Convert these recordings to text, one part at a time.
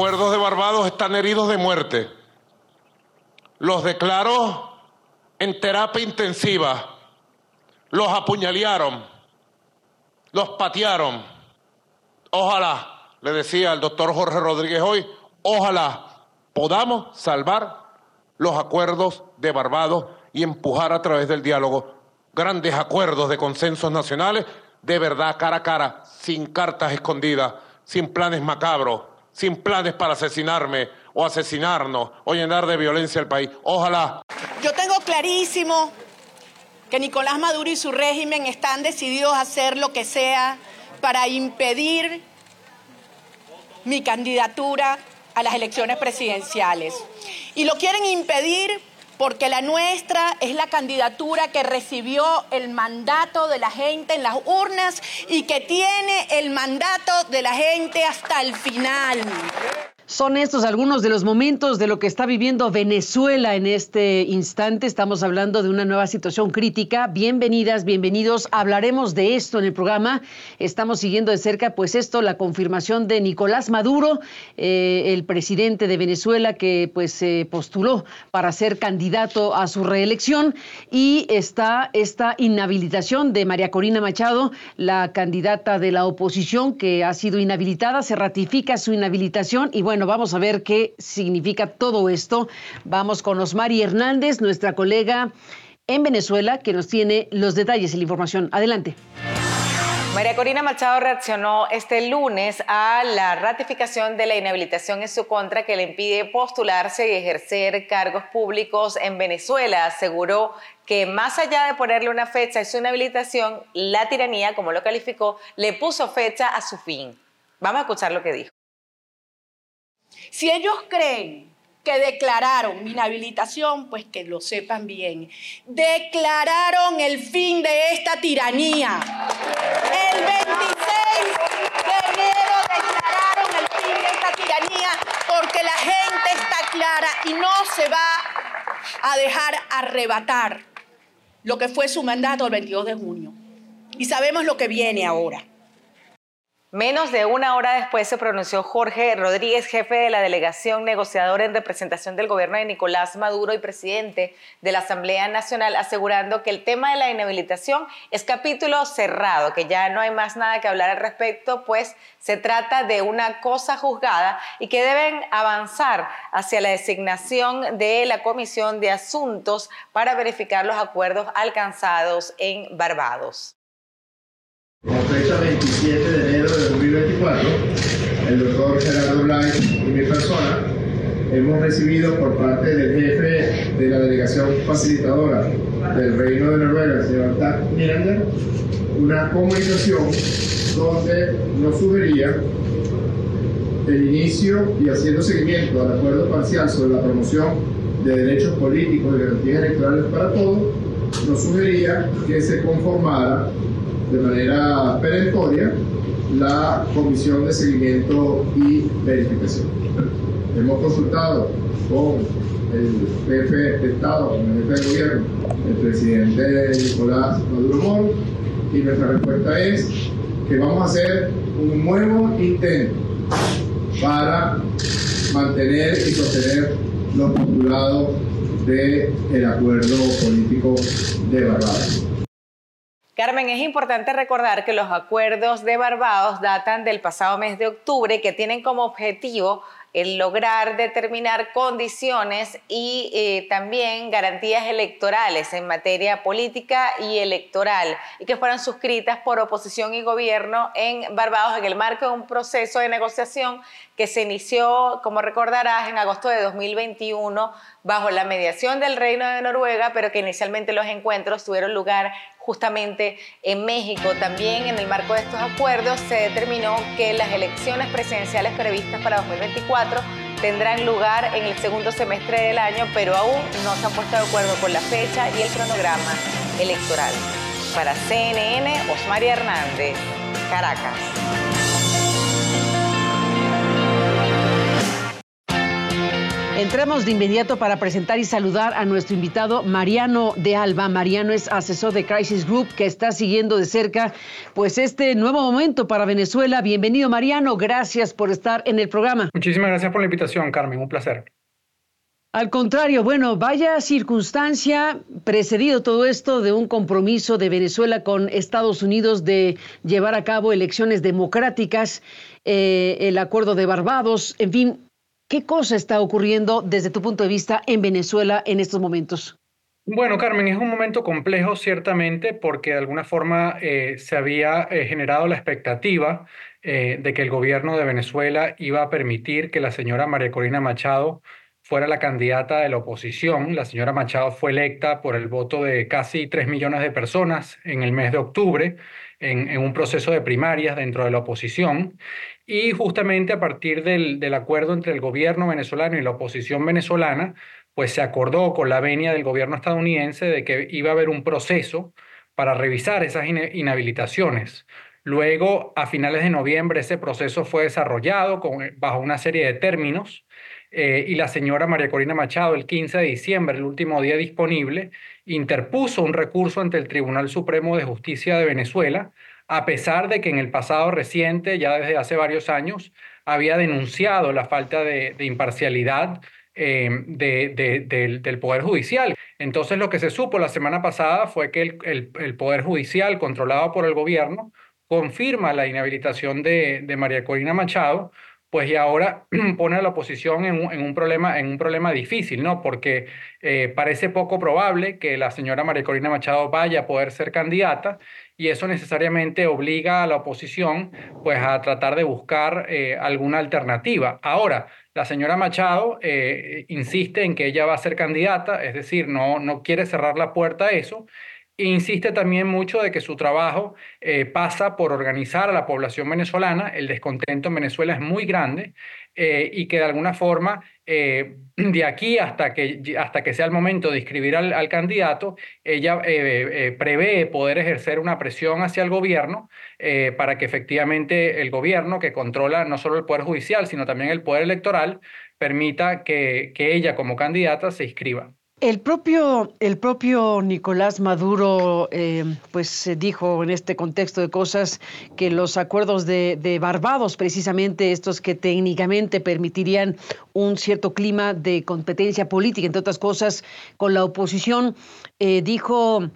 Acuerdos de Barbados están heridos de muerte. Los declaró en terapia intensiva. Los apuñalearon. Los patearon. Ojalá, le decía el doctor Jorge Rodríguez hoy, ojalá podamos salvar los acuerdos de Barbados y empujar a través del diálogo grandes acuerdos de consensos nacionales de verdad cara a cara, sin cartas escondidas, sin planes macabros, sin planes para asesinarme o asesinarnos o llenar de violencia el país. Ojalá. Yo tengo clarísimo que Nicolás Maduro y su régimen están decididos a hacer lo que sea para impedir mi candidatura a las elecciones presidenciales. Y lo quieren impedir porque la nuestra es la candidatura que recibió el mandato de la gente en las urnas y que tiene el mandato de la gente hasta el final. Son estos algunos de los momentos de lo que está viviendo Venezuela en este instante. Estamos hablando de una nueva situación crítica. Bienvenidas, bienvenidos. Hablaremos de esto en el programa. Estamos siguiendo de cerca, pues esto, la confirmación de Nicolás Maduro, eh, el presidente de Venezuela que pues se postuló para ser candidato a su reelección y está esta inhabilitación de María Corina Machado, la candidata de la oposición que ha sido inhabilitada. Se ratifica su inhabilitación y bueno, bueno, vamos a ver qué significa todo esto. Vamos con Osmari Hernández, nuestra colega en Venezuela, que nos tiene los detalles y la información. Adelante. María Corina Machado reaccionó este lunes a la ratificación de la inhabilitación en su contra que le impide postularse y ejercer cargos públicos en Venezuela. Aseguró que más allá de ponerle una fecha a su inhabilitación, la tiranía, como lo calificó, le puso fecha a su fin. Vamos a escuchar lo que dijo. Si ellos creen que declararon mi inhabilitación, pues que lo sepan bien. Declararon el fin de esta tiranía. El 26 de enero declararon el fin de esta tiranía porque la gente está clara y no se va a dejar arrebatar lo que fue su mandato el 22 de junio. Y sabemos lo que viene ahora. Menos de una hora después se pronunció Jorge Rodríguez, jefe de la delegación negociadora en representación del gobierno de Nicolás Maduro y presidente de la Asamblea Nacional, asegurando que el tema de la inhabilitación es capítulo cerrado, que ya no hay más nada que hablar al respecto, pues se trata de una cosa juzgada y que deben avanzar hacia la designación de la Comisión de Asuntos para verificar los acuerdos alcanzados en Barbados. Con fecha 27 de enero de 2024, el doctor Gerardo Blay y mi persona hemos recibido por parte del jefe de la delegación facilitadora del Reino de Noruega, el señor Dag Mierner, una comunicación donde nos sugería el inicio y haciendo seguimiento al acuerdo parcial sobre la promoción de derechos políticos y garantías electorales para todos, nos sugería que se conformara de manera perentoria la Comisión de Seguimiento y Verificación. Hemos consultado con el jefe de Estado, con el jefe de gobierno, el presidente Nicolás Maduro Moro, y nuestra respuesta es que vamos a hacer un nuevo intento para mantener y sostener los postulados del acuerdo político de Barbados. Carmen, es importante recordar que los acuerdos de Barbados datan del pasado mes de octubre que tienen como objetivo el lograr determinar condiciones y eh, también garantías electorales en materia política y electoral y que fueron suscritas por oposición y gobierno en Barbados en el marco de un proceso de negociación que se inició, como recordarás, en agosto de 2021 bajo la mediación del Reino de Noruega, pero que inicialmente los encuentros tuvieron lugar justamente en México. También en el marco de estos acuerdos se determinó que las elecciones presidenciales previstas para 2024 tendrán lugar en el segundo semestre del año, pero aún no se han puesto de acuerdo con la fecha y el cronograma electoral. Para CNN, Osmaria Hernández, Caracas. Entremos de inmediato para presentar y saludar a nuestro invitado Mariano de Alba. Mariano es asesor de Crisis Group que está siguiendo de cerca pues este nuevo momento para Venezuela. Bienvenido Mariano, gracias por estar en el programa. Muchísimas gracias por la invitación, Carmen, un placer. Al contrario, bueno, vaya circunstancia precedido todo esto de un compromiso de Venezuela con Estados Unidos de llevar a cabo elecciones democráticas, eh, el acuerdo de Barbados, en fin, ¿Qué cosa está ocurriendo desde tu punto de vista en Venezuela en estos momentos? Bueno, Carmen, es un momento complejo ciertamente porque de alguna forma eh, se había eh, generado la expectativa eh, de que el gobierno de Venezuela iba a permitir que la señora María Corina Machado fuera la candidata de la oposición. La señora Machado fue electa por el voto de casi 3 millones de personas en el mes de octubre en, en un proceso de primarias dentro de la oposición. Y justamente a partir del, acuerdo entre el gobierno venezolano y la oposición venezolana, pues se acordó con la venia del gobierno estadounidense de que iba a haber un proceso para revisar esas inhabilitaciones. Luego, a finales de noviembre, ese proceso fue desarrollado bajo una serie de términos eh, y la señora María Corina Machado, el 15 de diciembre, el último día disponible, interpuso un recurso ante el Tribunal Supremo de Justicia de Venezuela a pesar de que en el pasado reciente, ya desde hace varios años, había denunciado la falta de, imparcialidad eh, del, Poder Judicial. Entonces lo que se supo la semana pasada fue que el, Poder Judicial, controlado por el gobierno, confirma la inhabilitación de, María Corina Machado, pues y ahora pone a la oposición en un, problema, en un problema difícil, ¿no? Porque eh, parece poco probable que la señora María Corina Machado vaya a poder ser candidata y eso necesariamente obliga a la oposición pues a tratar de buscar eh, alguna alternativa. Ahora, la señora Machado eh, insiste en que ella va a ser candidata, es decir, no, no quiere cerrar la puerta a eso, insiste también mucho de que su trabajo eh, pasa por organizar a la población venezolana. El descontento en Venezuela es muy grande eh, y que de alguna forma eh, de aquí hasta que, hasta que sea el momento de inscribir al, candidato, ella prevé poder ejercer una presión hacia el gobierno para que efectivamente el gobierno, que controla no solo el Poder Judicial, sino también el Poder Electoral, permita que, que ella como candidata se inscriba. El propio, el propio Nicolás Maduro eh, pues dijo en este contexto de cosas que los acuerdos de, de, Barbados, precisamente estos que técnicamente permitirían un cierto clima de competencia política, entre otras cosas, con la oposición, eh, dijo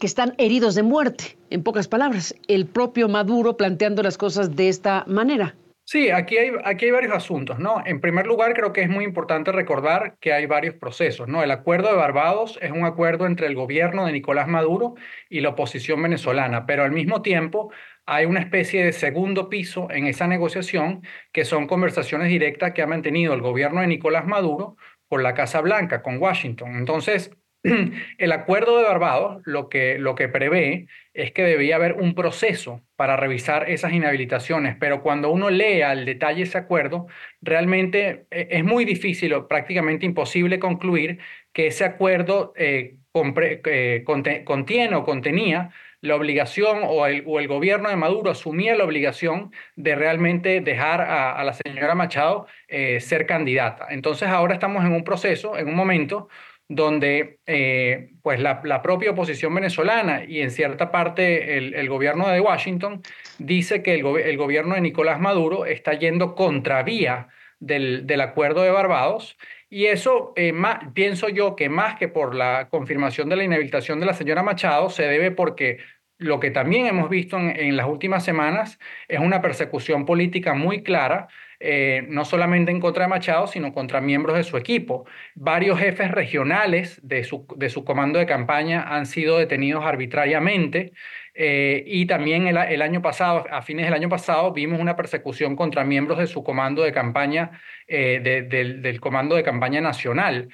que están heridos de muerte, en pocas palabras, el propio Maduro planteando las cosas de esta manera. Sí, aquí hay, aquí hay varios asuntos, ¿no? En primer lugar, creo que es muy importante recordar que hay varios procesos, ¿no? El acuerdo de Barbados es un acuerdo entre el gobierno de Nicolás Maduro y la oposición venezolana, pero al mismo tiempo hay una especie de segundo piso en esa negociación que son conversaciones directas que ha mantenido el gobierno de Nicolás Maduro con la Casa Blanca, con Washington. Entonces, El acuerdo de Barbados lo que, lo que prevé es que debía haber un proceso para revisar esas inhabilitaciones, pero cuando uno lee al detalle ese acuerdo, realmente eh, es muy difícil o prácticamente imposible concluir que ese acuerdo eh, eh, contiene o contenía la obligación o el, o el, gobierno de Maduro asumía la obligación de realmente dejar a, la señora Machado ser candidata. Entonces ahora estamos en un proceso, en un momento donde eh, pues la, propia oposición venezolana y en cierta parte el, gobierno de Washington dice que el, gobierno de Nicolás Maduro está yendo contravía del, acuerdo de Barbados y eso eh, pienso yo que más que por la confirmación de la inhabilitación de la señora Machado se debe porque lo que también hemos visto en, las últimas semanas es una persecución política muy clara, eh, no solamente en contra de Machado, sino contra miembros de su equipo. Varios jefes regionales de su, de su comando de campaña han sido detenidos arbitrariamente. Eh, y también el, año pasado, a fines del año pasado, vimos una persecución contra miembros de su comando de campaña, eh, del, del, comando de campaña nacional.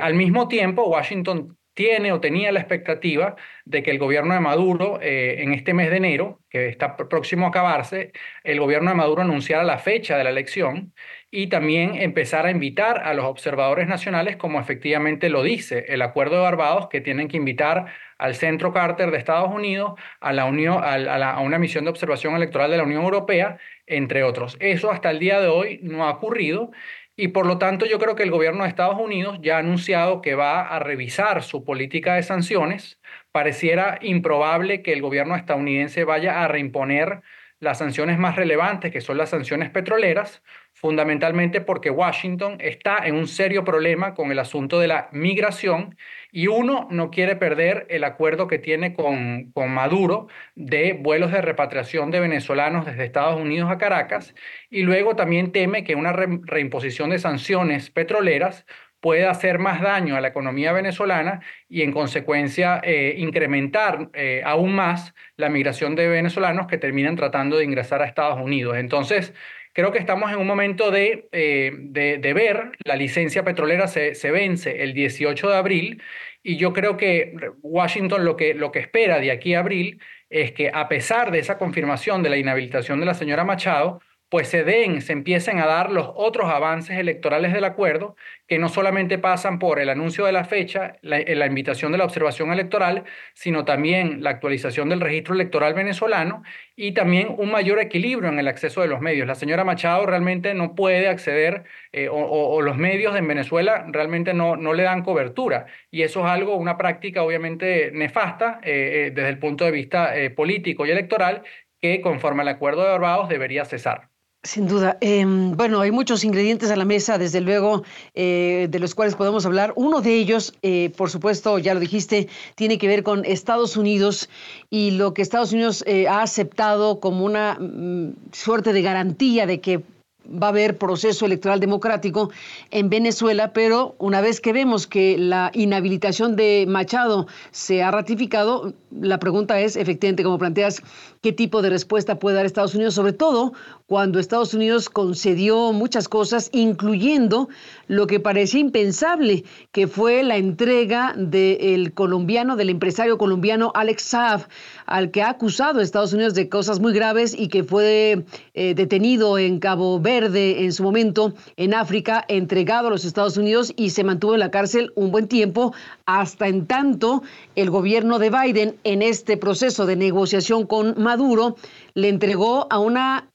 al mismo tiempo, Washington tiene o tenía la expectativa de que el gobierno de Maduro, eh, en este mes de enero, que está próximo a acabarse, el gobierno de Maduro anunciara la fecha de la elección y también empezar a invitar a los observadores nacionales, como efectivamente lo dice el Acuerdo de Barbados, que tienen que invitar al Centro Carter de Estados Unidos, a, la Unión, a una misión de observación electoral de la Unión Europea, entre otros. Eso hasta el día de hoy no ha ocurrido y por lo tanto yo creo que el gobierno de Estados Unidos ya ha anunciado que va a revisar su política de sanciones. Pareciera improbable que el gobierno estadounidense vaya a reimponer las sanciones más relevantes, que son las sanciones petroleras, fundamentalmente porque Washington está en un serio problema con el asunto de la migración y uno no quiere perder el acuerdo que tiene con, con Maduro de vuelos de repatriación de venezolanos desde Estados Unidos a Caracas y luego también teme que una reimposición de sanciones petroleras puede hacer más daño a la economía venezolana y en consecuencia eh, incrementar eh, aún más la migración de venezolanos que terminan tratando de ingresar a Estados Unidos. Entonces, creo que estamos en un momento de, eh, de, ver, la licencia petrolera se, se, vence el 18 de abril y yo creo que Washington lo que, lo que espera de aquí a abril es que a pesar de esa confirmación de la inhabilitación de la señora Machado, pues se den, se empiecen a dar los otros avances electorales del acuerdo, que no solamente pasan por el anuncio de la fecha, la, eh, la, invitación de la observación electoral, sino también la actualización del registro electoral venezolano y también un mayor equilibrio en el acceso de los medios. La señora Machado realmente no puede acceder eh, o, los medios en Venezuela realmente no, no le dan cobertura y eso es algo, una práctica obviamente nefasta eh, desde el punto de vista político y electoral que conforme al acuerdo de Barbados debería cesar. Sin duda. Eh, bueno, hay muchos ingredientes a la mesa, desde luego, eh, de los cuales podemos hablar. Uno de ellos, eh, por supuesto, ya lo dijiste, tiene que ver con Estados Unidos y lo que Estados Unidos eh, ha aceptado como una mm, suerte de garantía de que va a haber proceso electoral democrático en Venezuela, pero una vez que vemos que la inhabilitación de Machado se ha ratificado, la pregunta es, efectivamente, como planteas, ¿qué tipo de respuesta puede dar Estados Unidos? Sobre todo cuando Estados Unidos concedió muchas cosas, incluyendo lo que parecía impensable, que fue la entrega del colombiano, del empresario colombiano Alex Saab, al que ha acusado a Estados Unidos de cosas muy graves y que fue eh, detenido en Cabo Verde en su momento, en África, entregado a los Estados Unidos y se mantuvo en la cárcel un buen tiempo, hasta en tanto el gobierno de Biden en este proceso de negociación con Maduro le entregó a una,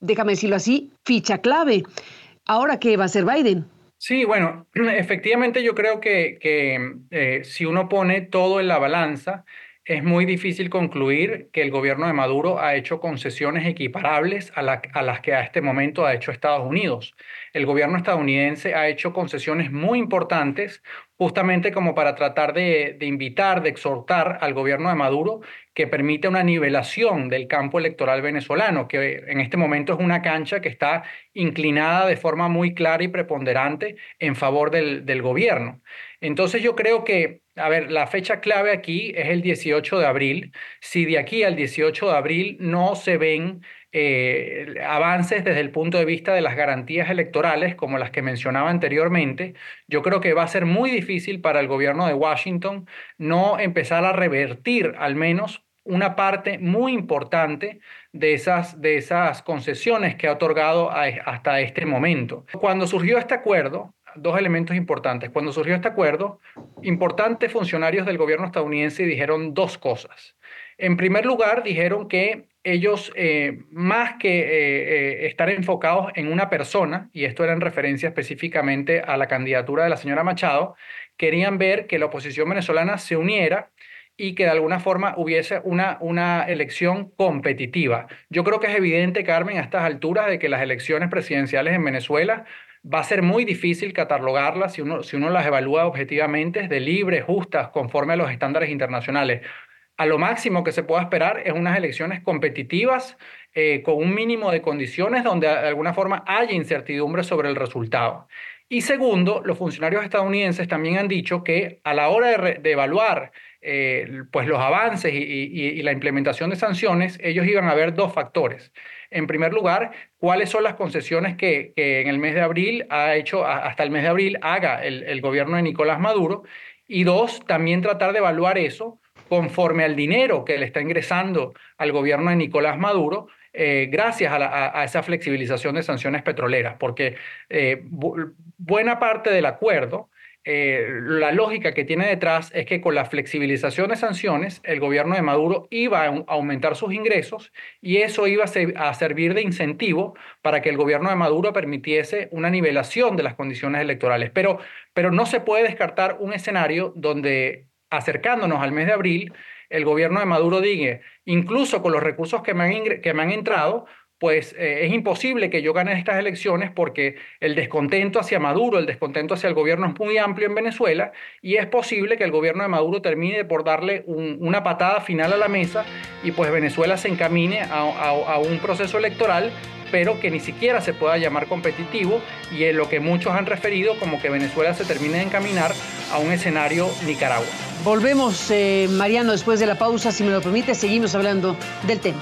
déjame decirlo así, ficha clave. Ahora, ¿qué va a hacer Biden? Sí, bueno, efectivamente yo creo que, que eh, si uno pone todo en la balanza, es muy difícil concluir que el gobierno de Maduro ha hecho concesiones equiparables a, las que a este momento ha hecho Estados Unidos. El gobierno estadounidense ha hecho concesiones muy importantes justamente como para tratar de, invitar, de exhortar al gobierno de Maduro que permita una nivelación del campo electoral venezolano, que en este momento es una cancha que está inclinada de forma muy clara y preponderante en favor del gobierno. Entonces yo creo que, a ver, la fecha clave aquí es el 18 de abril. Si de aquí al 18 de abril no se ven eh, avances desde el punto de vista de las garantías electorales, como las que mencionaba anteriormente, yo creo que va a ser muy difícil para el gobierno de Washington no empezar a revertir al menos una parte muy importante de esas, de esas concesiones que ha otorgado hasta este momento. Cuando surgió este acuerdo, dos elementos importantes. Cuando surgió este acuerdo, importantes funcionarios del gobierno estadounidense dijeron dos cosas. En primer lugar, dijeron que ellos, eh, más que eh, eh, estar enfocados en una persona, y esto era en referencia específicamente a la candidatura de la señora Machado, querían ver que la oposición venezolana se uniera y que de alguna forma hubiese una, una elección competitiva. Yo creo que es evidente, Carmen, a estas alturas de que las elecciones presidenciales en Venezuela va a ser muy difícil catalogarlas si uno, si uno las evalúa objetivamente de libres, justas, conforme a los estándares internacionales a lo máximo que se pueda esperar es unas elecciones competitivas eh, con un mínimo de condiciones donde de alguna forma haya incertidumbre sobre el resultado. Y segundo, los funcionarios estadounidenses también han dicho que a la hora de, evaluar eh, pues los avances y, la implementación de sanciones, ellos iban a ver dos factores. En primer lugar, cuáles son las concesiones que, en el mes de abril ha hecho, hasta el mes de abril haga el, gobierno de Nicolás Maduro. Y dos, también tratar de evaluar eso conforme al dinero que le está ingresando al gobierno de Nicolás Maduro, eh, gracias a, esa flexibilización de sanciones petroleras, porque eh, buena parte del acuerdo eh, la lógica que tiene detrás es que con la flexibilización de sanciones, el gobierno de Maduro iba a aumentar sus ingresos y eso iba a, servir de incentivo para que el gobierno de Maduro permitiese una nivelación de las condiciones electorales. Pero, pero no se puede descartar un escenario donde, acercándonos al mes de abril, el gobierno de Maduro diga, incluso con los recursos que me que me han entrado, pues eh, es imposible que yo gane estas elecciones porque el descontento hacia Maduro, el descontento hacia el gobierno es muy amplio en Venezuela y es posible que el gobierno de Maduro termine por darle una patada final a la mesa y pues Venezuela se encamine a, un proceso electoral pero que ni siquiera se pueda llamar competitivo y en lo que muchos han referido como que Venezuela se termine de encaminar a un escenario Nicaragua. Volvemos, eh, Mariano, después de la pausa, si me lo permite, seguimos hablando del tema.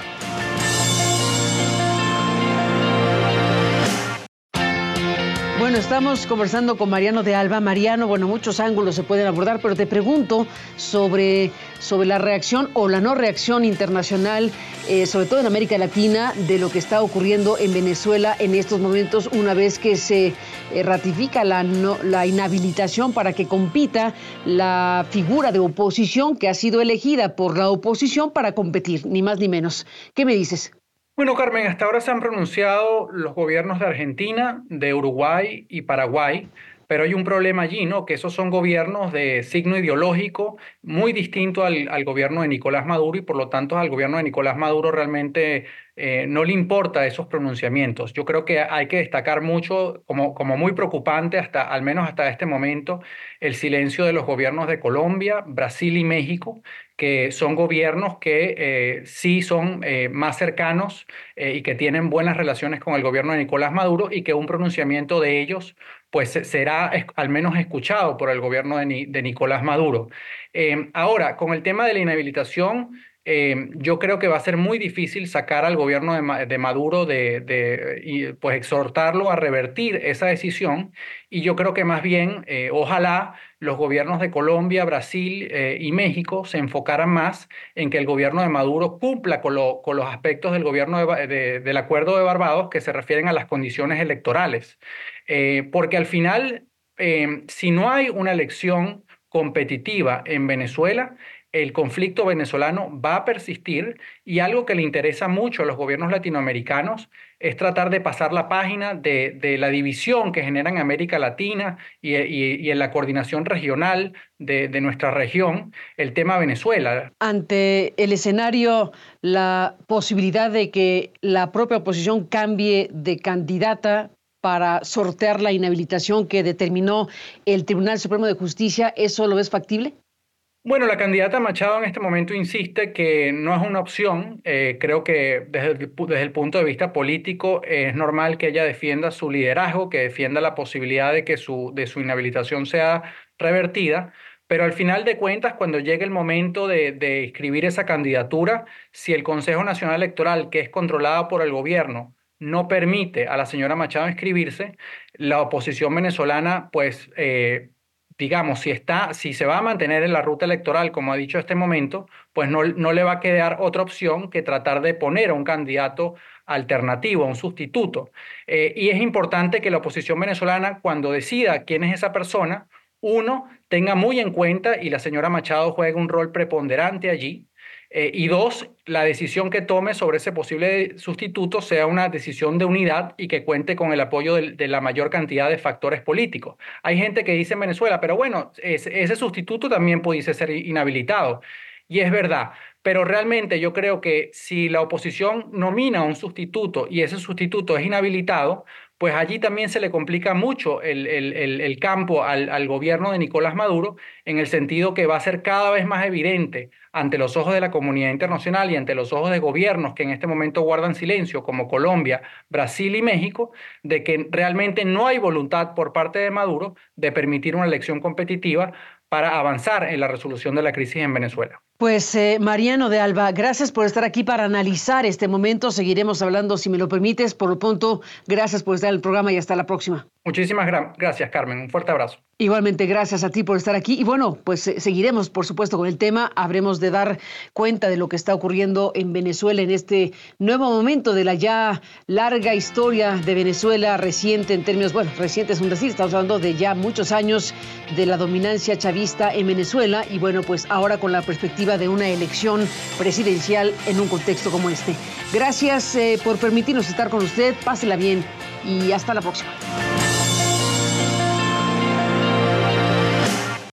Estamos conversando con Mariano de Alba. Mariano, bueno, muchos ángulos se pueden abordar, pero te pregunto sobre, sobre la reacción o la no reacción internacional, eh, sobre todo en América Latina, de lo que está ocurriendo en Venezuela en estos momentos, una vez que se eh, ratifica la, la inhabilitación para que compita la figura de oposición que ha sido elegida por la oposición para competir, ni más ni menos. ¿Qué me dices? Bueno, Carmen, hasta ahora se han pronunciado los gobiernos de Argentina, de Uruguay y Paraguay, pero hay un problema allí, ¿no? Que esos son gobiernos de signo ideológico muy distinto al, al, gobierno de Nicolás Maduro y por lo tanto al gobierno de Nicolás Maduro realmente eh, no le importa esos pronunciamientos. Yo creo que hay que destacar mucho, como, como muy preocupante, hasta, al menos hasta este momento, el silencio de los gobiernos de Colombia, Brasil y México, que son gobiernos que eh, sí son eh, más cercanos y que tienen buenas relaciones con el gobierno de Nicolás Maduro y que un pronunciamiento de ellos pues será al menos escuchado por el gobierno de, de Nicolás Maduro. ahora, con el tema de la inhabilitación, eh, yo creo que va a ser muy difícil sacar al gobierno de, Maduro de, y pues exhortarlo a revertir esa decisión y yo creo que más bien eh, ojalá los gobiernos de Colombia, Brasil eh, y México se enfocaran más en que el gobierno de Maduro cumpla con, con los aspectos del gobierno del acuerdo de Barbados que se refieren a las condiciones electorales, porque al final si no hay una elección competitiva en Venezuela, el conflicto venezolano va a persistir y algo que le interesa mucho a los gobiernos latinoamericanos es tratar de pasar la página de, la división que genera en América Latina y, en la coordinación regional de, de, nuestra región el tema Venezuela. Ante el escenario, la posibilidad de que la propia oposición cambie de candidata para sortear la inhabilitación que determinó el Tribunal Supremo de Justicia, ¿eso lo ves factible? Bueno, la candidata Machado en este momento insiste que no es una opción. Eh, creo que desde el, desde el, punto de vista político es normal que ella defienda su liderazgo, que defienda la posibilidad de que su, de su inhabilitación sea revertida. Pero al final de cuentas, cuando llegue el momento de, de inscribir esa candidatura, si el Consejo Nacional Electoral, que es controlado por el gobierno, no permite a la señora Machado inscribirse, la oposición venezolana pues eh, digamos, si, está, si se va a mantener en la ruta electoral, como ha dicho este momento, pues no, no le va a quedar otra opción que tratar de poner a un candidato alternativo, a un sustituto. Eh, y es importante que la oposición venezolana, cuando decida quién es esa persona, uno, tenga muy en cuenta, y la señora Machado juega un rol preponderante allí, eh, y dos, la decisión que tome sobre ese posible sustituto sea una decisión de unidad y que cuente con el apoyo de, la mayor cantidad de factores políticos. Hay gente que dice en Venezuela, pero bueno, ese sustituto también pudiese ser inhabilitado. Y es verdad, pero realmente yo creo que si la oposición nomina a un sustituto y ese sustituto es inhabilitado, pues allí también se le complica mucho el, el, campo al, al, gobierno de Nicolás Maduro, en el sentido que va a ser cada vez más evidente ante los ojos de la comunidad internacional y ante los ojos de gobiernos que en este momento guardan silencio, como Colombia, Brasil y México, de que realmente no hay voluntad por parte de Maduro de permitir una elección competitiva para avanzar en la resolución de la crisis en Venezuela. Pues eh, Mariano de Alba, gracias por estar aquí para analizar este momento. Seguiremos hablando, si me lo permites. Por lo pronto, gracias por estar en el programa y hasta la próxima. Muchísimas gracias, Carmen. Un fuerte abrazo. Igualmente, gracias a ti por estar aquí. Y bueno, pues eh, seguiremos, por supuesto, con el tema. Habremos de dar cuenta de lo que está ocurriendo en Venezuela en este nuevo momento de la ya larga historia de Venezuela reciente en términos, bueno, recientes es un decir, estamos hablando de ya muchos años de la dominancia chavista en Venezuela y bueno, pues ahora con la perspectiva de una elección presidencial en un contexto como este. Gracias eh, por permitirnos estar con usted, pásela bien y hasta la próxima.